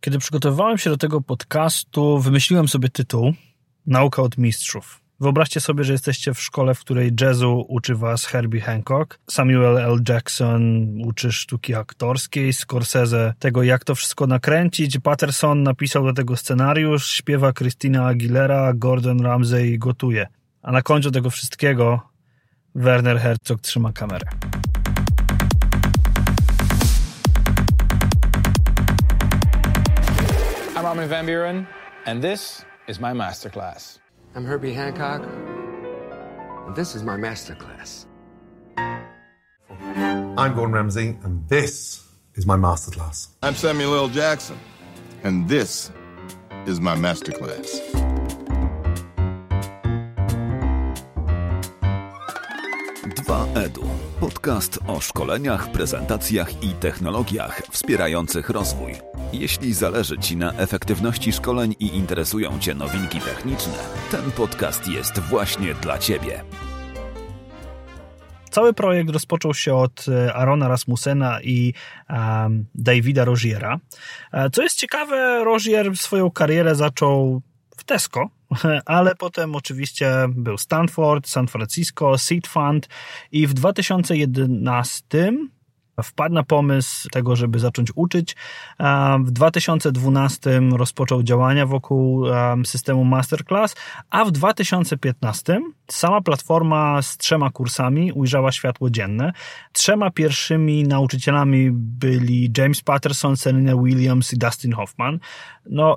Kiedy przygotowywałem się do tego podcastu, wymyśliłem sobie tytuł Nauka od mistrzów. Wyobraźcie sobie, że jesteście w szkole, w której jazzu uczy was Herbie Hancock, Samuel L. Jackson uczy sztuki aktorskiej, Scorsese tego, jak to wszystko nakręcić, Patterson napisał do tego scenariusz, śpiewa Christina Aguilera, Gordon Ramsay gotuje. A na końcu tego wszystkiego Werner Herzog trzyma kamerę. Armin van Buren, and this is my masterclass. I'm Herbie Hancock, and this is my masterclass. I'm Gordon Ramsay, and this is my masterclass. I'm Samuel L. Jackson, and this is my masterclass. Dwa Edu. Podcast o szkoleniach, prezentacjach i technologiach wspierających rozwój. Jeśli zależy Ci na efektywności szkoleń i interesują Cię nowinki techniczne, ten podcast jest właśnie dla Ciebie. Cały projekt rozpoczął się od e, Arona Rasmussena i um, Davida Rogiera. E, co jest ciekawe, Rogier swoją karierę zaczął w Tesco, ale potem oczywiście był Stanford, San Francisco, Seed Fund i w 2011 wpadł na pomysł tego, żeby zacząć uczyć. W 2012 rozpoczął działania wokół systemu Masterclass, a w 2015 sama platforma z trzema kursami ujrzała światło dzienne. Trzema pierwszymi nauczycielami byli James Patterson, Serena Williams i Dustin Hoffman. No,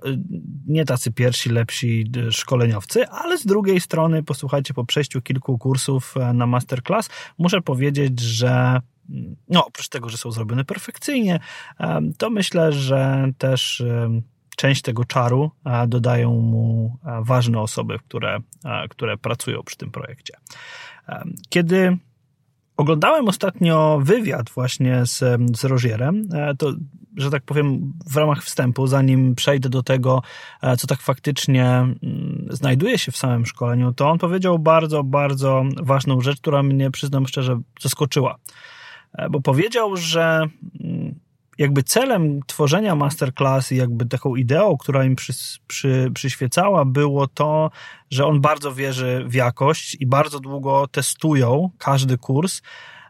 nie tacy pierwsi, lepsi szkoleniowcy, ale z drugiej strony, posłuchajcie, po przejściu kilku kursów e, na Masterclass, muszę powiedzieć, że no oprócz tego, że są zrobione perfekcyjnie, to myślę, że też część tego czaru dodają mu ważne osoby, które, które pracują przy tym projekcie. Kiedy oglądałem ostatnio wywiad właśnie z, z Rożierem, e, to, że tak powiem, w ramach wstępu, zanim przejdę do tego, e, co tak faktycznie mm, znajduje się w samym szkoleniu, to on powiedział bardzo, bardzo ważną rzecz, która mnie, przyznam szczerze, zaskoczyła. E, bo powiedział, że mm, jakby celem tworzenia masterclass i jakby taką ideą, która im przy, przy, przyświecała, było to, że on bardzo wierzy w jakość i bardzo długo testują każdy kurs.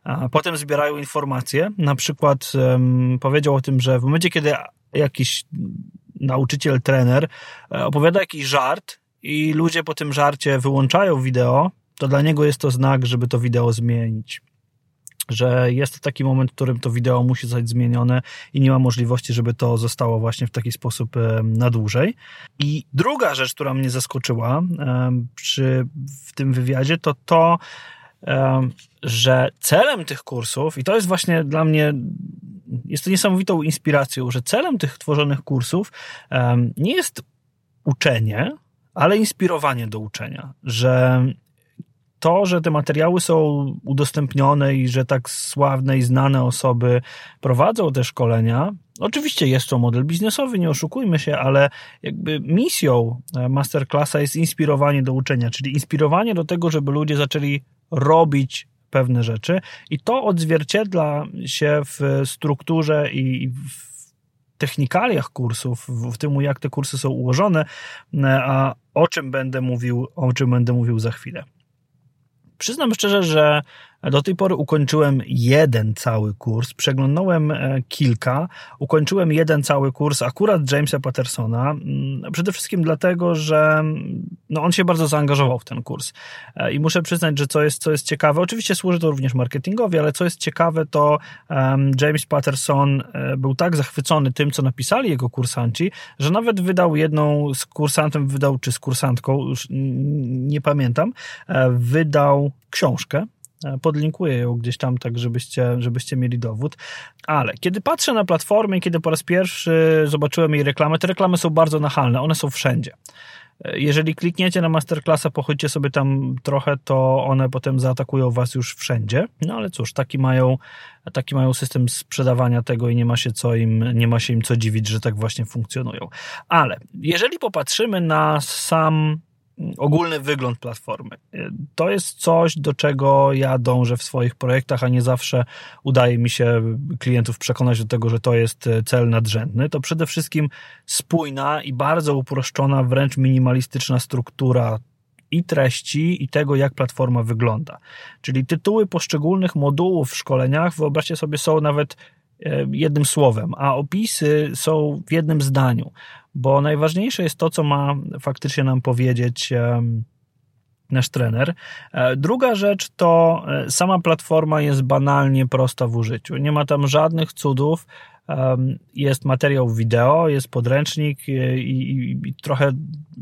A potem zbierają informacje. Na przykład um, powiedział o tym, że w momencie, kiedy jakiś nauczyciel, trener e, opowiada jakiś żart i ludzie po tym żarcie wyłączają wideo, to dla niego jest to znak, żeby to wideo zmienić że jest taki moment, w którym to wideo musi zostać zmienione i nie ma możliwości, żeby to zostało właśnie w taki sposób na dłużej. I druga rzecz, która mnie zaskoczyła przy, w tym wywiadzie, to to, że celem tych kursów, i to jest właśnie dla mnie, jest to niesamowitą inspiracją, że celem tych tworzonych kursów nie jest uczenie, ale inspirowanie do uczenia, że to, że te materiały są udostępnione i że tak sławne i znane osoby prowadzą te szkolenia, oczywiście jest to model biznesowy, nie oszukujmy się, ale jakby misją e, masterclassa jest inspirowanie do uczenia, czyli inspirowanie do tego, żeby ludzie zaczęli robić pewne rzeczy i to odzwierciedla się w strukturze i w technikaliach kursów, w tym jak te kursy są ułożone, e, a o czym będę mówił, o czym będę mówił za chwilę. Przyznam szczerze, że do tej pory ukończyłem jeden cały kurs, przeglądałem e, kilka, ukończyłem jeden cały kurs akurat Jamesa Pattersona, mm, przede wszystkim dlatego, że no, on się bardzo zaangażował w ten kurs. E, i muszę przyznać, że co jest, co jest ciekawe, oczywiście służy to również marketingowi, ale co jest ciekawe, to James Patterson e, był tak zachwycony tym, co napisali jego kursanci, że nawet wydał jedną z kursantem, wydał, czy z kursantką, już nie pamiętam, wydał książkę, podlinkuję ją gdzieś tam, tak żebyście, żebyście mieli dowód. Ale kiedy patrzę na platformę, kiedy po raz pierwszy zobaczyłem jej reklamę, te reklamy są bardzo nachalne, one są wszędzie. Jeżeli klikniecie na masterclassa, pochodźcie sobie tam trochę, to one potem zaatakują was już wszędzie. No ale cóż, taki mają, taki mają system sprzedawania tego i nie ma się co im, nie ma się im co dziwić, że tak właśnie funkcjonują. Ale jeżeli popatrzymy na sam ogólny wygląd platformy. To jest coś, do czego ja dążę w swoich projektach, a nie zawsze udaje mi się klientów przekonać do tego, że to jest cel nadrzędny. To przede wszystkim spójna i bardzo uproszczona, wręcz minimalistyczna struktura i treści, i tego, jak platforma wygląda. Czyli tytuły poszczególnych modułów w szkoleniach, wyobraźcie sobie, są nawet e, jednym słowem, a opisy są w jednym zdaniu, bo najważniejsze jest to, co ma faktycznie nam powiedzieć nasz trener. E, druga rzecz to e, sama platforma jest banalnie prosta w użyciu. Nie ma tam żadnych cudów jest materiał wideo, jest podręcznik i, i, i, trochę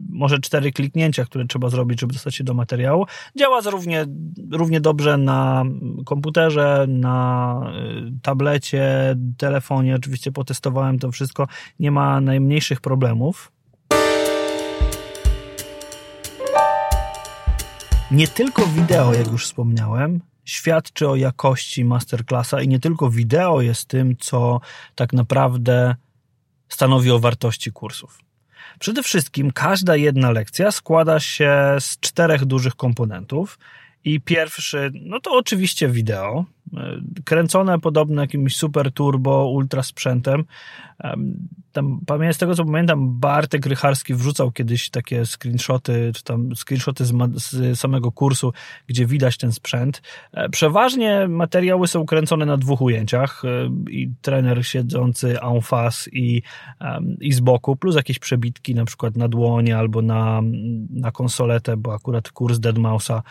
może cztery kliknięcia, które trzeba zrobić, żeby dostać się do materiału. Działa równie, równie dobrze na komputerze, na y, tablecie, telefonie. Oczywiście potestowałem to wszystko. Nie ma najmniejszych problemów. Nie tylko wideo, jak już wspomniałem, świadczy o jakości masterclassa i nie tylko wideo jest tym, co tak naprawdę stanowi o wartości kursów. Przede wszystkim każda jedna lekcja składa się z czterech dużych komponentów i pierwszy, no to oczywiście wideo, kręcone podobno jakimś super turbo, ultra sprzętem. Tam, z tego co pamiętam, Bartek Rycharski wrzucał kiedyś takie screenshoty, czy tam screenshoty z, z samego kursu, gdzie widać ten sprzęt. E, przeważnie materiały są kręcone na dwóch ujęciach e, i trener siedzący en face i, i z boku, plus jakieś przebitki na przykład na dłonie albo na, na konsoletę, bo akurat kurs Deadmausa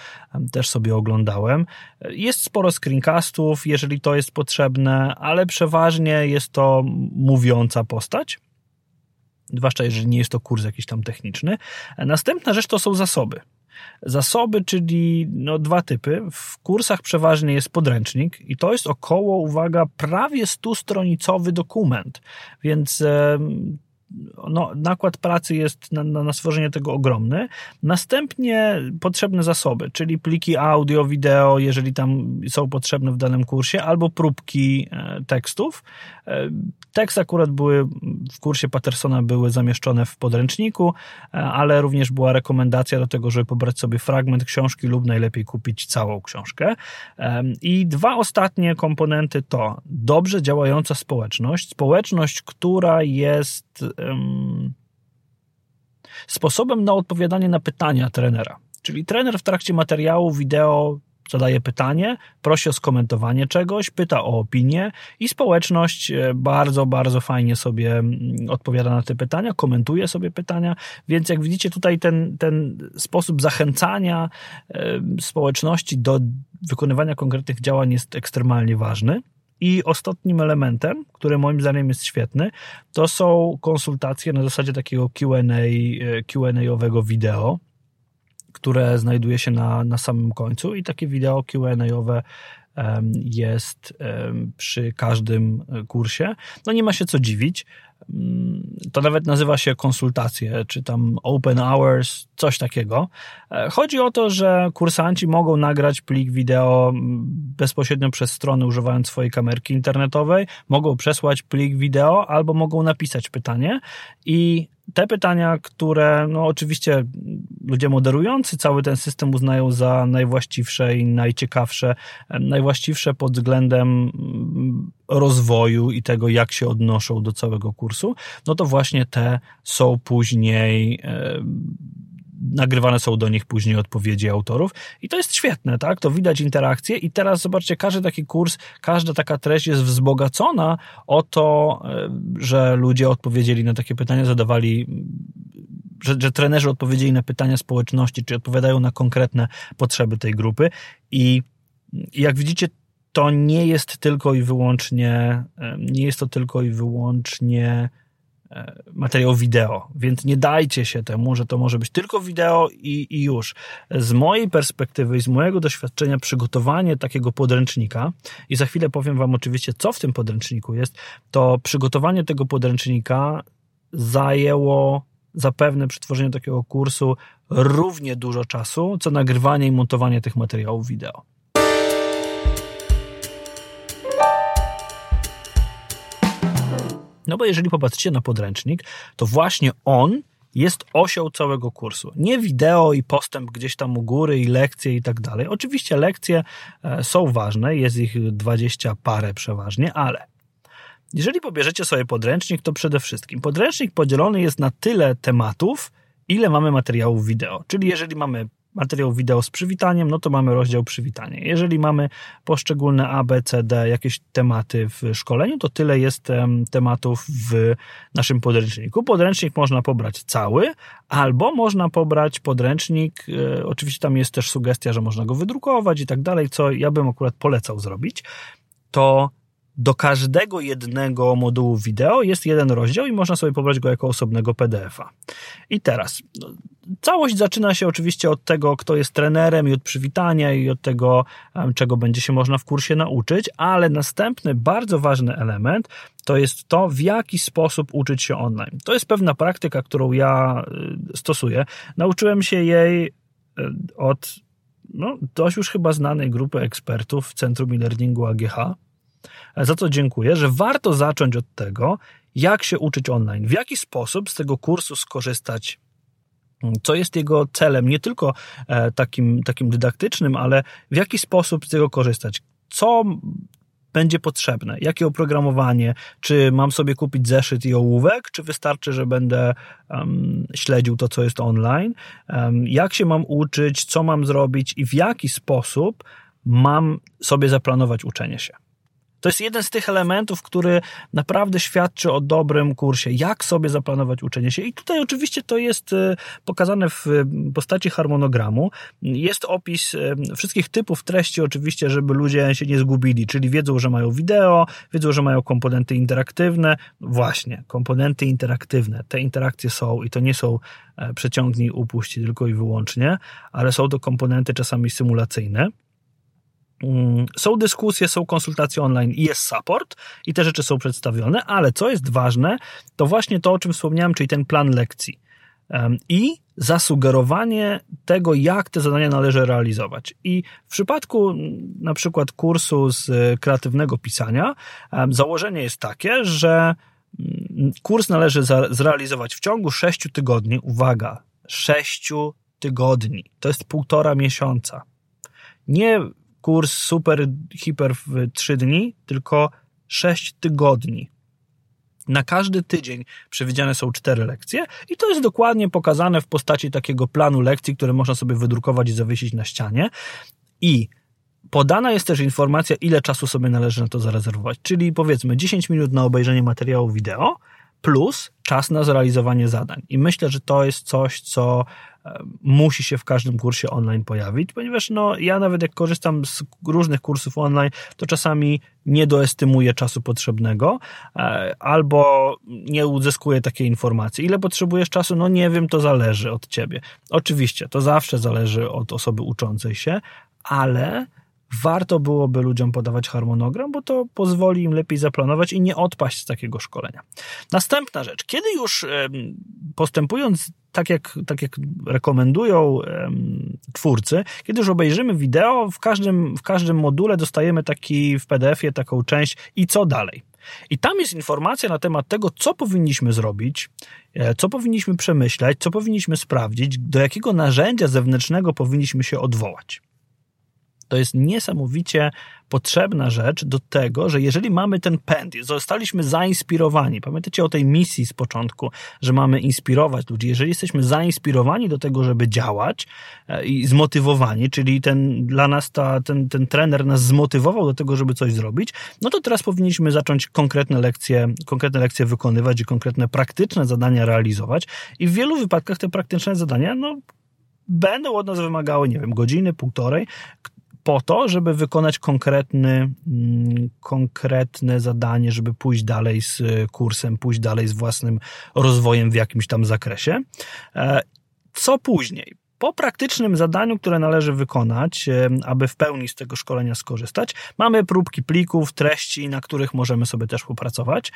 też sobie oglądałem. Jest sporo screencastów, tekstów, jeżeli to jest potrzebne, ale przeważnie jest to mówiąca postać. Zwłaszcza jeżeli nie jest to kurs jakiś tam techniczny. Następna rzecz to są zasoby. Zasoby, czyli no, dwa typy. W kursach przeważnie jest podręcznik i to jest około, uwaga, prawie stustronicowy dokument, więc no, nakład pracy jest na, na, na, stworzenie tego ogromny. Następnie potrzebne zasoby, czyli pliki audio, wideo, jeżeli tam są potrzebne w danym kursie, albo próbki e, tekstów. E, teksty akurat były w kursie Pattersona były zamieszczone w podręczniku, e, ale również była rekomendacja do tego, żeby pobrać sobie fragment książki lub najlepiej kupić całą książkę. I dwa ostatnie komponenty to dobrze działająca społeczność, społeczność, która jest sposobem na odpowiadanie na pytania trenera. Czyli trener w trakcie materiału wideo zadaje pytanie, prosi o skomentowanie czegoś, pyta o opinię i społeczność e, bardzo, bardzo fajnie sobie mm, odpowiada na te pytania, komentuje sobie pytania, więc jak widzicie tutaj ten, ten sposób zachęcania społeczności do wykonywania konkretnych działań jest ekstremalnie ważny. I ostatnim elementem, który moim zdaniem jest świetny, to są konsultacje na zasadzie takiego Q&A-owego wideo, które znajduje się na, na samym końcu i takie wideo Q&A-owe jest przy każdym kursie. No nie ma się co dziwić. Mm, to nawet nazywa się konsultacje, czy tam open hours, coś takiego. E, chodzi o to, że kursanci mogą nagrać plik wideo bezpośrednio przez stronę, używając swojej kamerki internetowej, mogą przesłać plik wideo albo mogą napisać pytanie i te pytania, które no oczywiście ludzie moderujący cały ten system uznają za najwłaściwsze i najciekawsze, najwłaściwsze pod względem rozwoju i tego, jak się odnoszą do całego kursu, no to właśnie te są później nagrywane są do nich później odpowiedzi autorów. I to jest świetne, tak? To widać interakcję i teraz zobaczcie, każdy taki kurs, każda taka treść jest wzbogacona o to, że ludzie odpowiedzieli na takie pytania, zadawali że, że trenerzy odpowiedzieli na pytania społeczności, czy odpowiadają na konkretne potrzeby tej grupy. I jak widzicie, to nie jest tylko i wyłącznie, nie jest to tylko i wyłącznie e, materiał wideo, więc nie dajcie się temu, że to może być tylko wideo i, i już. Z mojej perspektywy i z mojego doświadczenia przygotowanie takiego podręcznika i za chwilę powiem wam oczywiście, co w tym podręczniku jest, to przygotowanie tego podręcznika zajęło zapewne przy tworzeniu takiego kursu równie dużo czasu, co nagrywanie i montowanie tych materiałów wideo. No bo jeżeli popatrzycie na podręcznik, to właśnie on jest osią całego kursu. Nie wideo i postęp gdzieś tam u góry i lekcje i tak dalej. Oczywiście lekcje e, są ważne, jest ich dwadzieścia parę przeważnie, ale jeżeli pobierzecie sobie podręcznik, to przede wszystkim podręcznik podzielony jest na tyle tematów, ile mamy materiałów wideo. Czyli jeżeli mamy materiał wideo z przywitaniem, no to mamy rozdział przywitanie. Jeżeli mamy poszczególne A, B, C, D, jakieś tematy w szkoleniu, to tyle jest tematów w naszym podręczniku. Podręcznik można pobrać cały, albo można pobrać podręcznik, e, oczywiście tam jest też sugestia, że można go wydrukować i tak dalej, co ja bym akurat polecał zrobić. To do każdego jednego modułu wideo jest jeden rozdział i można sobie pobrać go jako osobnego PDF-a. I teraz, no, całość zaczyna się oczywiście od tego, kto jest trenerem i od przywitania i od tego, czego będzie się można w kursie nauczyć, ale następny bardzo ważny element to jest to, w jaki sposób uczyć się online. To jest pewna praktyka, którą ja y, stosuję. Nauczyłem się jej y, od no, dość już chyba znanej grupy ekspertów w Centrum e-Learningu AGH, za co dziękuję, że warto zacząć od tego, jak się uczyć online, w jaki sposób z tego kursu skorzystać? Co jest jego celem, nie tylko e, takim, takim dydaktycznym, ale w jaki sposób z tego korzystać. Co będzie potrzebne, jakie oprogramowanie, czy mam sobie kupić zeszyt i ołówek, czy wystarczy, że będę um, śledził to, co jest online, um, jak się mam uczyć, co mam zrobić? I w jaki sposób mam sobie zaplanować uczenie się. To jest jeden z tych elementów, który naprawdę świadczy o dobrym kursie, jak sobie zaplanować uczenie się. I tutaj oczywiście to jest e, pokazane w postaci harmonogramu. Jest opis e, wszystkich typów treści, oczywiście, żeby ludzie się nie zgubili, czyli wiedzą, że mają wideo, wiedzą, że mają komponenty interaktywne. Właśnie, komponenty interaktywne. Te interakcje są i to nie są e, przeciągnij, upuści tylko i wyłącznie, ale są to komponenty czasami symulacyjne. Mm, są dyskusje, są konsultacje online i jest support i te rzeczy są przedstawione, ale co jest ważne, to właśnie to, o czym wspomniałem, czyli ten plan lekcji i zasugerowanie tego, jak te zadania należy realizować. I w przypadku mm, na przykład kursu z kreatywnego pisania, założenie jest takie, że mm, kurs należy zrealizować w ciągu 6 tygodni. Uwaga, 6 tygodni. To jest półtora miesiąca. Nie kurs super, hiper w 3 dni, tylko 6 tygodni. Na każdy tydzień przewidziane są cztery lekcje i to jest dokładnie pokazane w postaci takiego planu lekcji, które można sobie wydrukować i zawiesić na ścianie. I podana jest też informacja, ile czasu sobie należy na to zarezerwować. Czyli powiedzmy 10 minut na obejrzenie materiału wideo plus czas na zrealizowanie zadań. I myślę, że to jest coś, co musi się w każdym kursie online pojawić, ponieważ no, ja nawet jak korzystam z różnych kursów online, to czasami nie doestymuję czasu potrzebnego e, albo nie uzyskuję takiej informacji. Ile potrzebujesz czasu? No nie wiem, to zależy od ciebie. Oczywiście, to zawsze zależy od osoby uczącej się, ale warto byłoby ludziom podawać harmonogram, bo to pozwoli im lepiej zaplanować i nie odpaść z takiego szkolenia. Następna rzecz, kiedy już postępując tak jak, tak jak rekomendują twórcy, kiedy już obejrzymy wideo, w każdym, w każdym module dostajemy taki w PDF-ie taką część i co dalej. I tam jest informacja na temat tego, co powinniśmy zrobić, e, co powinniśmy przemyśleć, co powinniśmy sprawdzić, do jakiego narzędzia zewnętrznego powinniśmy się odwołać. To jest niesamowicie potrzebna rzecz do tego, że jeżeli mamy ten pęd, zostaliśmy zainspirowani, pamiętacie o tej misji z początku, że mamy inspirować ludzi, jeżeli jesteśmy zainspirowani do tego, żeby działać e, i zmotywowani, czyli ten, dla nas ta, ten, ten trener nas zmotywował do tego, żeby coś zrobić, no to teraz powinniśmy zacząć konkretne lekcje, konkretne lekcje wykonywać i konkretne praktyczne zadania realizować. I w wielu wypadkach te praktyczne zadania, no będą od nas wymagały, nie wiem, godziny, półtorej, po to, żeby wykonać konkretny, mm, konkretne zadanie, żeby pójść dalej z kursem, pójść dalej z własnym rozwojem w jakimś tam zakresie. E, co później? Po praktycznym zadaniu, które należy wykonać, e, aby w pełni z tego szkolenia skorzystać, mamy próbki plików, treści, na których możemy sobie też popracować.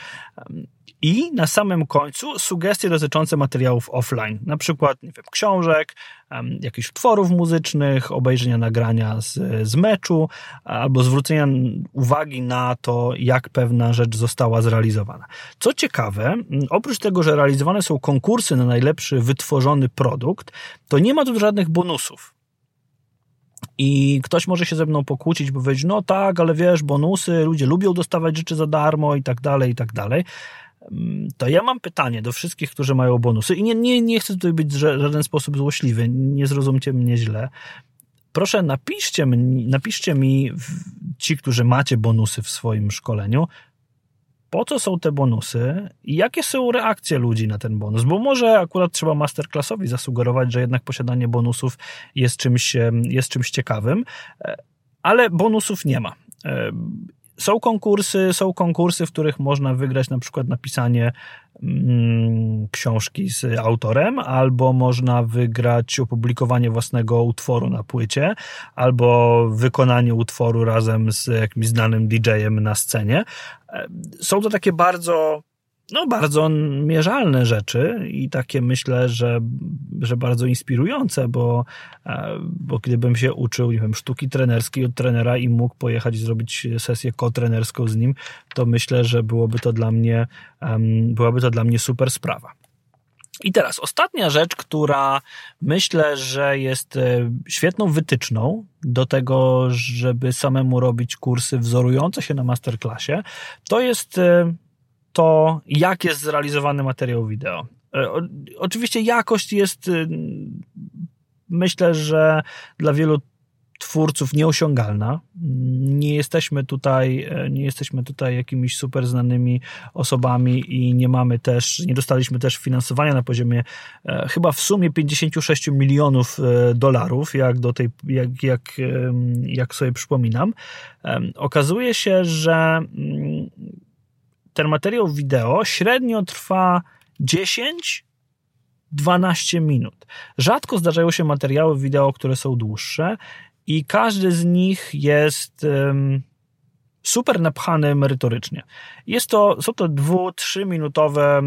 I na samym końcu sugestie dotyczące materiałów offline, na przykład nie wiem, książek, jakichś utworów muzycznych, obejrzenia nagrania z, z meczu, albo zwrócenia uwagi na to, jak pewna rzecz została zrealizowana. Co ciekawe, oprócz tego, że realizowane są konkursy na najlepszy wytworzony produkt, to nie ma tu żadnych bonusów. I ktoś może się ze mną pokłócić, bo powiedzieć, no tak, ale wiesz, bonusy, ludzie lubią dostawać rzeczy za darmo i tak dalej, i tak dalej to ja mam pytanie do wszystkich, którzy mają bonusy i nie, nie, nie chcę tutaj być w żaden sposób złośliwy, nie zrozumcie mnie źle. Proszę napiszcie mi, napiszcie mi ci, którzy macie bonusy w swoim szkoleniu, po co są te bonusy i jakie są reakcje ludzi na ten bonus, bo może akurat trzeba masterclassowi zasugerować, że jednak posiadanie bonusów jest czymś, jest czymś ciekawym, e, ale bonusów nie ma. E, są konkursy, są konkursy, w których można wygrać na przykład napisanie książki z autorem, albo można wygrać opublikowanie własnego utworu na płycie, albo wykonanie utworu razem z jakimś znanym DJ-em na scenie. E, są to takie bardzo no, bardzo mierzalne rzeczy i takie myślę, że, że bardzo inspirujące, bo, e, bo gdybym się uczył, nie wiem, sztuki trenerskiej od trenera i mógł pojechać i zrobić sesję ko-trenerską z nim, to myślę, że byłoby to dla mnie, byłaby to dla mnie super sprawa. I teraz ostatnia rzecz, która myślę, że jest e, świetną wytyczną do tego, żeby samemu robić kursy wzorujące się na masterclassie, to jest e, to, jak jest zrealizowany materiał wideo. E, oczywiście jakość jest, y, myślę, że dla wielu twórców nieosiągalna. Nie jesteśmy tutaj, e, nie jesteśmy tutaj jakimiś super znanymi osobami i nie mamy też, nie dostaliśmy też finansowania na poziomie e, chyba w sumie 56 milionów dolarów, jak do tej, jak, jak, jak sobie przypominam. Okazuje się, że mm, ten materiał wideo średnio trwa 10 12 minut. Rzadko zdarzają się materiały wideo, które są dłuższe i każdy z nich jest super napchany merytorycznie. Jest to, są to dwu, trzyminutowe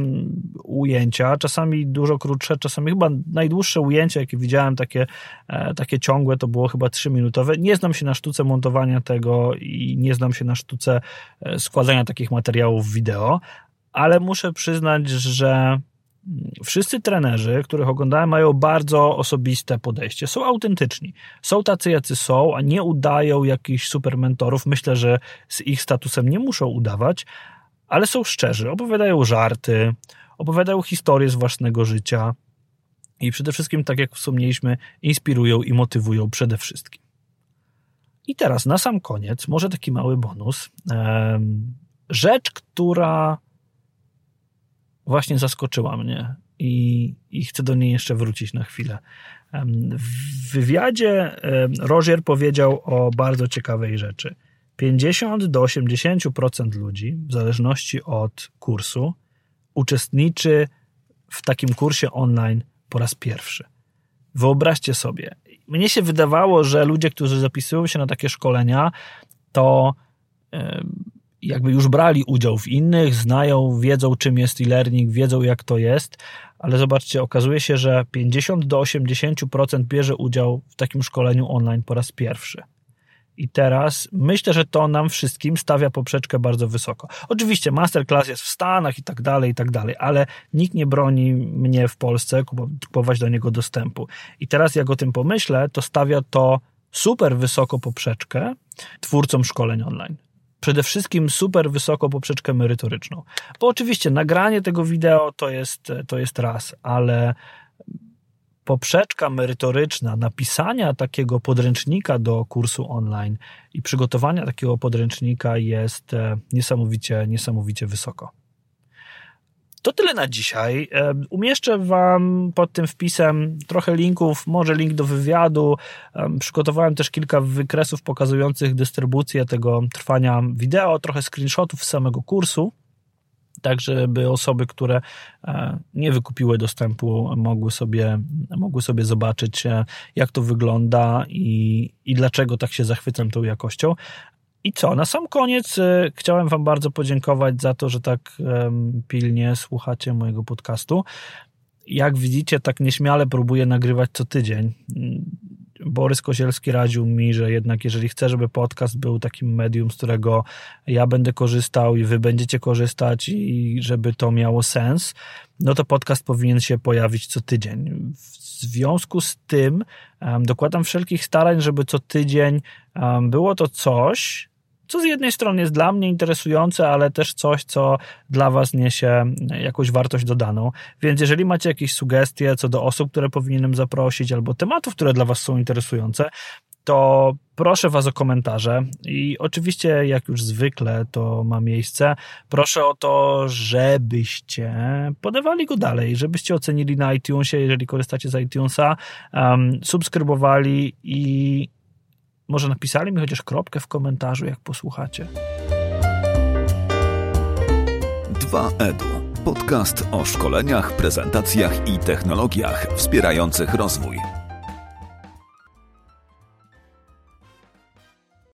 ujęcia, czasami dużo krótsze, czasami chyba najdłuższe ujęcie, jakie widziałem, takie, e, takie ciągłe, to było chyba trzyminutowe. Nie znam się na sztuce montowania tego i nie znam się na sztuce e, składania takich materiałów wideo, ale muszę przyznać, że wszyscy trenerzy, których oglądałem, mają bardzo osobiste podejście. Są autentyczni. Są tacy, jacy są, a nie udają jakichś super mentorów. Myślę, że z ich statusem nie muszą udawać, ale są szczerzy. Opowiadają żarty, opowiadają historie z własnego życia i przede wszystkim, tak jak wspomnieliśmy, inspirują i motywują przede wszystkim. I teraz na sam koniec, może taki mały bonus. Rzecz, która właśnie zaskoczyła i, i chcę do niej jeszcze wrócić na chwilę. W wywiadzie Roger powiedział o bardzo ciekawej rzeczy. 50 do 80% ludzi, w zależności od kursu, uczestniczy w takim kursie online po raz pierwszy. Wyobraźcie sobie. Mnie się wydawało, że ludzie, którzy zapisują się na takie szkolenia, to jakby już brali udział w innych, znają, wiedzą czym jest e-learning, wiedzą jak to jest, ale zobaczcie, okazuje się, że 50 do 80% bierze udział w takim szkoleniu online po raz pierwszy. I teraz myślę, że to nam wszystkim stawia poprzeczkę bardzo wysoko. Oczywiście masterclass jest w Stanach i tak dalej, i tak dalej, ale nikt nie broni mnie w Polsce kupować do niego dostępu. I teraz jak o tym pomyślę, to stawia to super wysoko poprzeczkę twórcom szkoleń online przede wszystkim super wysoko poprzeczkę merytoryczną. Bo oczywiście nagranie tego wideo to jest, to jest raz, ale poprzeczka merytoryczna napisania takiego podręcznika do kursu online i przygotowania takiego podręcznika jest e, niesamowicie, niesamowicie wysoko. To tyle na dzisiaj. E, umieszczę Wam pod tym wpisem trochę linków, może link do wywiadu. E, przygotowałem też kilka wykresów pokazujących dystrybucję tego trwania wideo, trochę screenshotów z samego kursu. tak żeby osoby, które e, nie wykupiły dostępu, mogły sobie, mogły sobie zobaczyć, jak to wygląda i, i dlaczego tak się zachwycam tą jakością. I co, na sam koniec e, chciałem Wam bardzo podziękować za to, że tak pilnie słuchacie mojego podcastu. Jak widzicie, tak nieśmiale próbuję nagrywać co tydzień. Borys Kozielski radził mi, że jednak jeżeli chcę, żeby podcast był takim medium, z którego ja będę korzystał i wy będziecie korzystać i żeby to miało sens, no to podcast powinien się pojawić co tydzień. W związku z tym um, dokładam wszelkich starań, żeby co tydzień um, było to coś, co z jednej strony jest dla mnie interesujące, ale też coś, co dla Was niesie jakąś wartość dodaną. Więc jeżeli macie jakieś sugestie co do osób, które powinienem zaprosić, albo tematów, które dla Was są interesujące, to proszę Was o komentarze. I oczywiście, jak już zwykle to ma miejsce, proszę o to, żebyście podawali go dalej, żebyście ocenili na iTunesie, jeżeli korzystacie z iTunesa, um, subskrybowali i może napisali mi chociaż kropkę w komentarzu, jak posłuchacie. 2EDU. Podcast o szkoleniach, prezentacjach i technologiach wspierających rozwój.